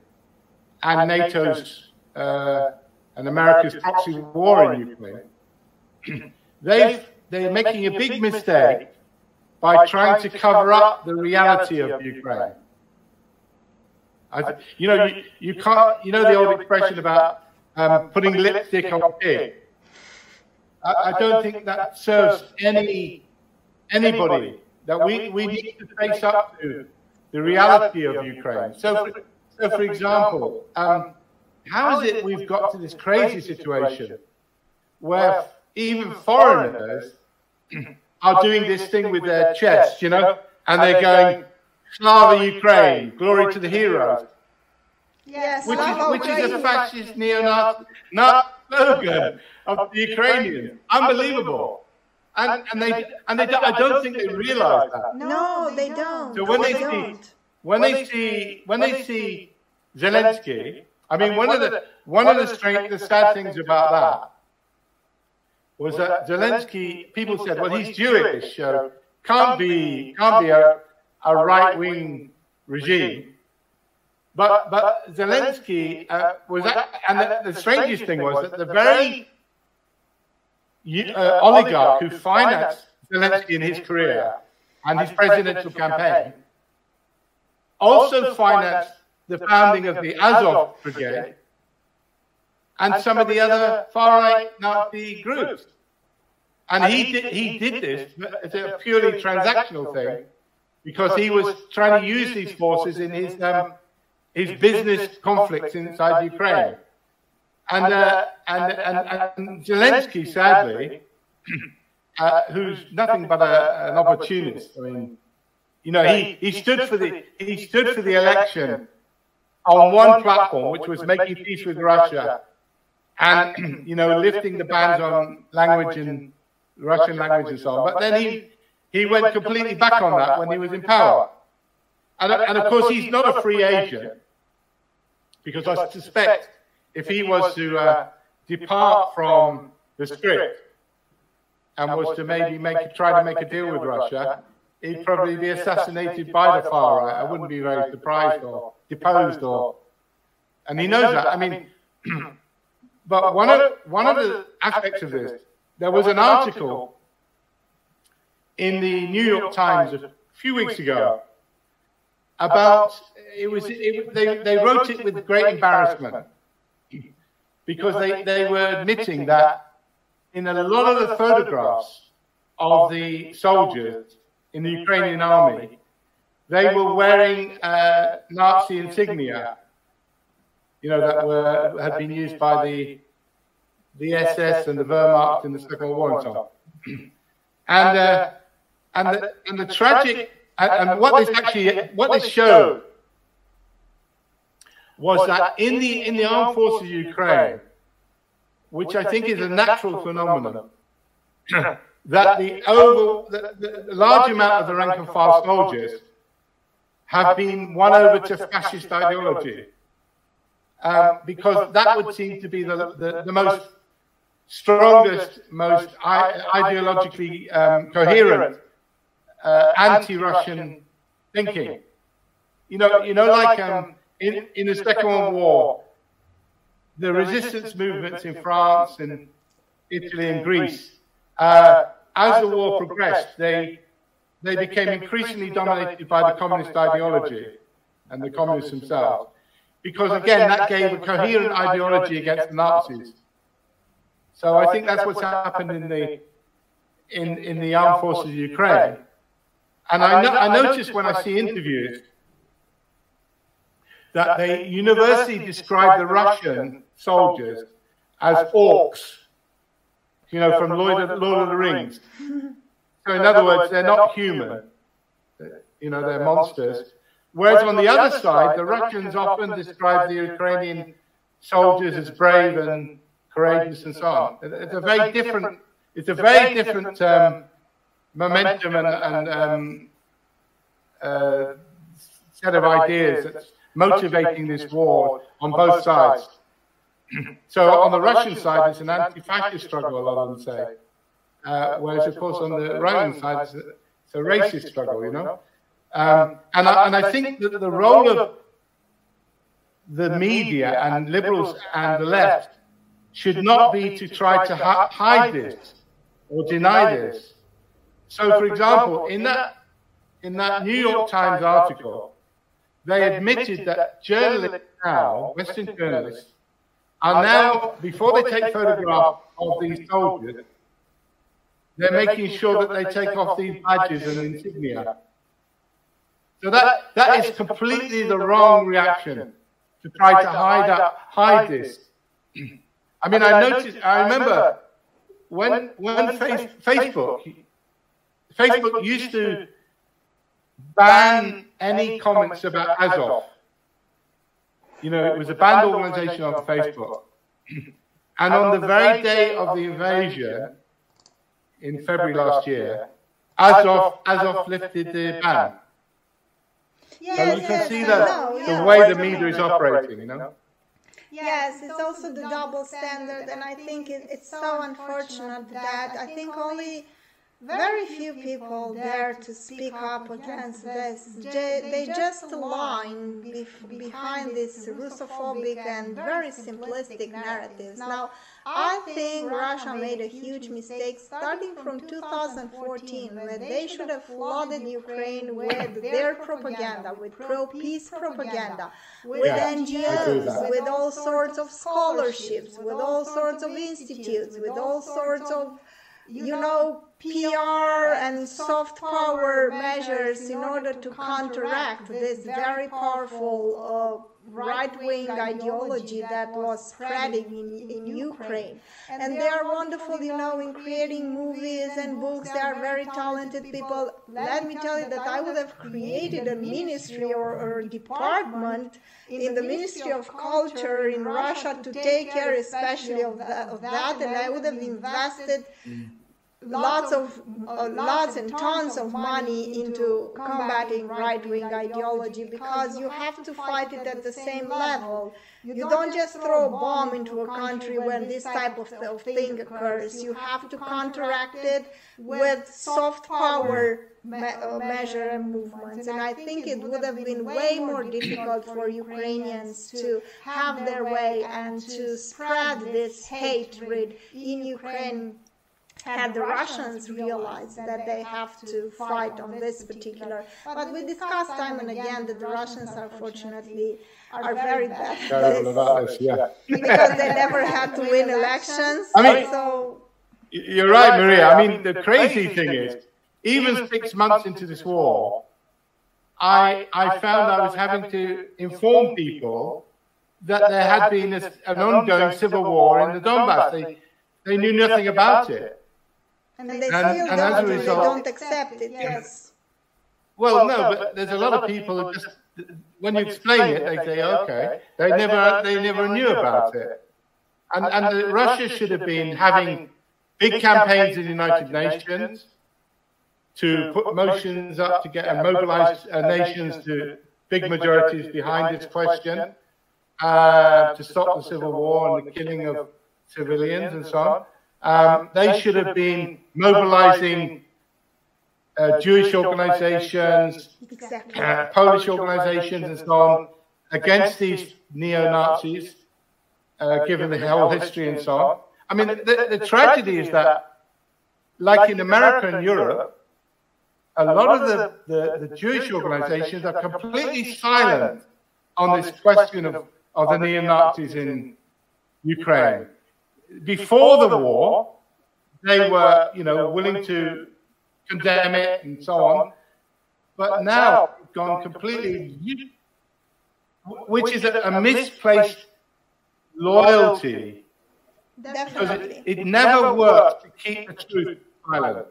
[SPEAKER 2] And NATO's uh, and America's proxy war in Ukraine, they they're making a big mistake by trying to cover up the reality of Ukraine. I, you know, you, you can't, you know the old expression about um, putting lipstick on a pig. I, I don't think that serves any anybody. That we, we need to face up to the reality of Ukraine. So, for, so for example, um, how is it we've got to this crazy situation where even foreigners are doing this thing with their chest, you know, and they're going, Slava Ukraine, glory to the heroes.
[SPEAKER 1] Yes,
[SPEAKER 2] which is, which is a fascist neo-Nazi slogan of the Ukrainians. Unbelievable. And, and they and they I don't think they realize that.
[SPEAKER 1] No, they don't.
[SPEAKER 2] So when they, see when they see when they see Zelensky, I mean one of the one of the strange the sad things about that was that Zelensky, people said, well, he's Jewish, so can't be, can't be a, a right wing regime. but but Zelensky uh, was, that, and the, the, strangest thing was that the very uh, oligarch who financed Zelensky in his career and his presidential campaign also financed the founding of the Azov Brigade and some of the other far-right Nazi groups. And he did, he did this as a purely transactional thing because he was trying to use these forces in his, um, his business conflicts inside Ukraine. And, uh, and, and, and Zelensky, sadly, uh, who's nothing but a, an opportunist, I mean, you know, he, he stood for the he stood for the election on one platform, which was making peace with Russia, and you know, lifting the bans on language and Russian language and so on. But then he he went completely back on that when he was in power, and and of course he's not a free agent. because I suspect if he was to uh, depart from the script and was to maybe make try to make a deal with Russia he'd probably be assassinated by the far right. I wouldn't be very surprised or deposed or. And he knows that. I mean, but one of one of the aspects of this, there was an article in the New York Times a few weeks ago about it was it, they they wrote it with great embarrassment because they, they were admitting that in a lot of the photographs of the soldiers in the Ukrainian army, they were wearing uh, Nazi insignia, you know, that were had been used by the the SS and the Wehrmacht in the Second World War and so on. And uh, and the, and the tragic and, and what this actually what this showed was that in the in the armed forces of Ukraine, which I think is a natural phenomenon. that the, over, the, the large amount of the rank and file soldiers have been won over to fascist ideology. Um, because that would seem to be the, the, the most strongest, most ideologically um, coherent uh, anti-Russian thinking. You know, you know, like um, in, in the Second World War, the resistance movements in France and Italy and Greece uh, as the war progressed, they, they became increasingly dominated by the communist ideology and the communists themselves. Because again, that gave a coherent ideology against the Nazis. So I think that's what's happened in the in, in the armed forces of Ukraine. And I, no, I noticed when I see interviews that they universally describe the Russian soldiers as orcs you know, from Lord of, Lord of the Rings. So, in other words, they're not human. You know, they're monsters. Whereas on the other side, the Russians often describe the Ukrainian soldiers as brave and courageous and so on. It's a very different, it's a very different um, momentum and, and um, uh, set of ideas that's motivating this war on both sides so on the Russian side, it's an anti-fascist struggle, a lot of them say. Uh, whereas, of course, on the Russian side, it's a, it's a racist struggle, you know? Um, and, I, and I think that the role of the media and liberals and the left should not be to try to hide this or deny this. So, for example, in that, in that New York Times article, they admitted that journalists now, Western journalists, are now, before they take photographs of these soldiers, they're making sure that they take off these badges and insignia. So that, that is completely the wrong reaction to try to hide, up, hide this. I mean, I noticed, I remember when, when face, Facebook, Facebook used to ban any comments about Azov. You know, it was a banned organization on Facebook. And on the very day of the invasion in February last year, Azov, Azov lifted the ban. Yes, so you can yes, see that the yeah. way the media is operating, you know?
[SPEAKER 1] Yes, it's also the double standard, and I think it, it's so unfortunate that I think only very few people dare to speak up against this. They just line behind these Russophobic and very simplistic narratives. Now, I think Russia made a huge mistake starting from 2014 when they should have flooded Ukraine with their propaganda, with pro-peace propaganda, with yeah, NGOs, with all sorts of scholarships, with all sorts of institutes, with all sorts of you know, PR and soft power measures in order to counteract this very powerful uh, right-wing ideology that was spreading in, in Ukraine. And they are wonderful, you know, in creating movies and books. They are very talented people. Let me tell you that I would have created a ministry or, or a department in the Ministry of Culture in Russia to take care especially of of that and I would have invested lots of uh, lots and tons of money into combating right-wing ideology because you have to fight it at the same level. You don't just throw a bomb into a country when this type of thing occurs. You have to counteract it with soft power me uh, measure and movements. And I think it would have been way more difficult for Ukrainians to have their way and to spread this hatred in Ukraine had the Russians realized that they have to fight on this particular. But we discussed time and again that the Russians, unfortunately, are very bad at this. Yeah. because they never had to win elections.
[SPEAKER 2] I mean, so you're right, Maria. I mean, the crazy thing is, even six months into this war, I, I found I was having to inform people that there had been an ongoing civil war in the Donbass. They, they knew nothing about it.
[SPEAKER 1] And they still and don't, result, they don't accept it, yes.
[SPEAKER 2] Well, no, but there's a lot of people who just, when you explain it, they say, okay, they never, they never knew about it. And, and Russia should have been having big campaigns in the United Nations to put motions up to get and mobilize uh, nations to big majorities behind this question, uh, to stop the civil war and the killing of civilians and so on. Um, they should have been mobilizing uh, Jewish organizations, exactly. uh, Polish organizations, and so on against these neo Nazis, uh, given the whole history and so on. I mean, the, the tragedy is that, like in America and Europe, a lot of the, the, the Jewish organizations are completely silent on this question of, of the neo Nazis in Ukraine before the war, they were, you know, willing to condemn it and so on. But now it's gone completely, which is a, a misplaced loyalty. Because it, it never works to keep the truth silent.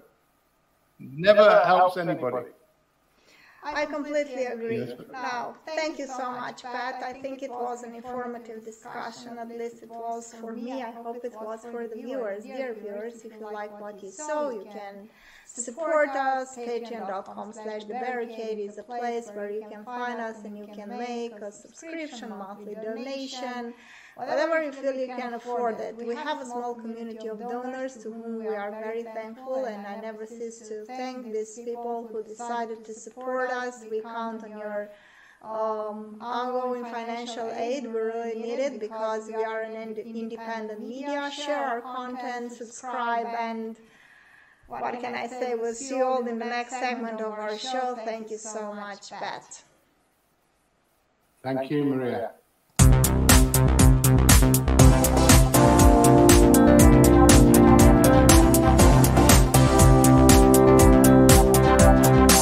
[SPEAKER 2] Never helps anybody.
[SPEAKER 1] I completely agree. Now, thank you so much, Pat. I think it was an informative discussion. At least it was for me. I hope it was for the viewers. Dear viewers, if you like what you saw, you can support us. Patreon.com slash The Barricade is a place where you can find us and you can make a subscription, monthly donation whatever you feel you can afford it. We have a small community of donors to whom we are very thankful, and I never cease to thank these people who decided to support us. We count on your um, ongoing financial aid. We really need it because we are an ind independent media. Share our content, subscribe, and what can I say? We'll see you all in the next segment of our show. Thank you so much, Pat.
[SPEAKER 2] Thank you, Maria.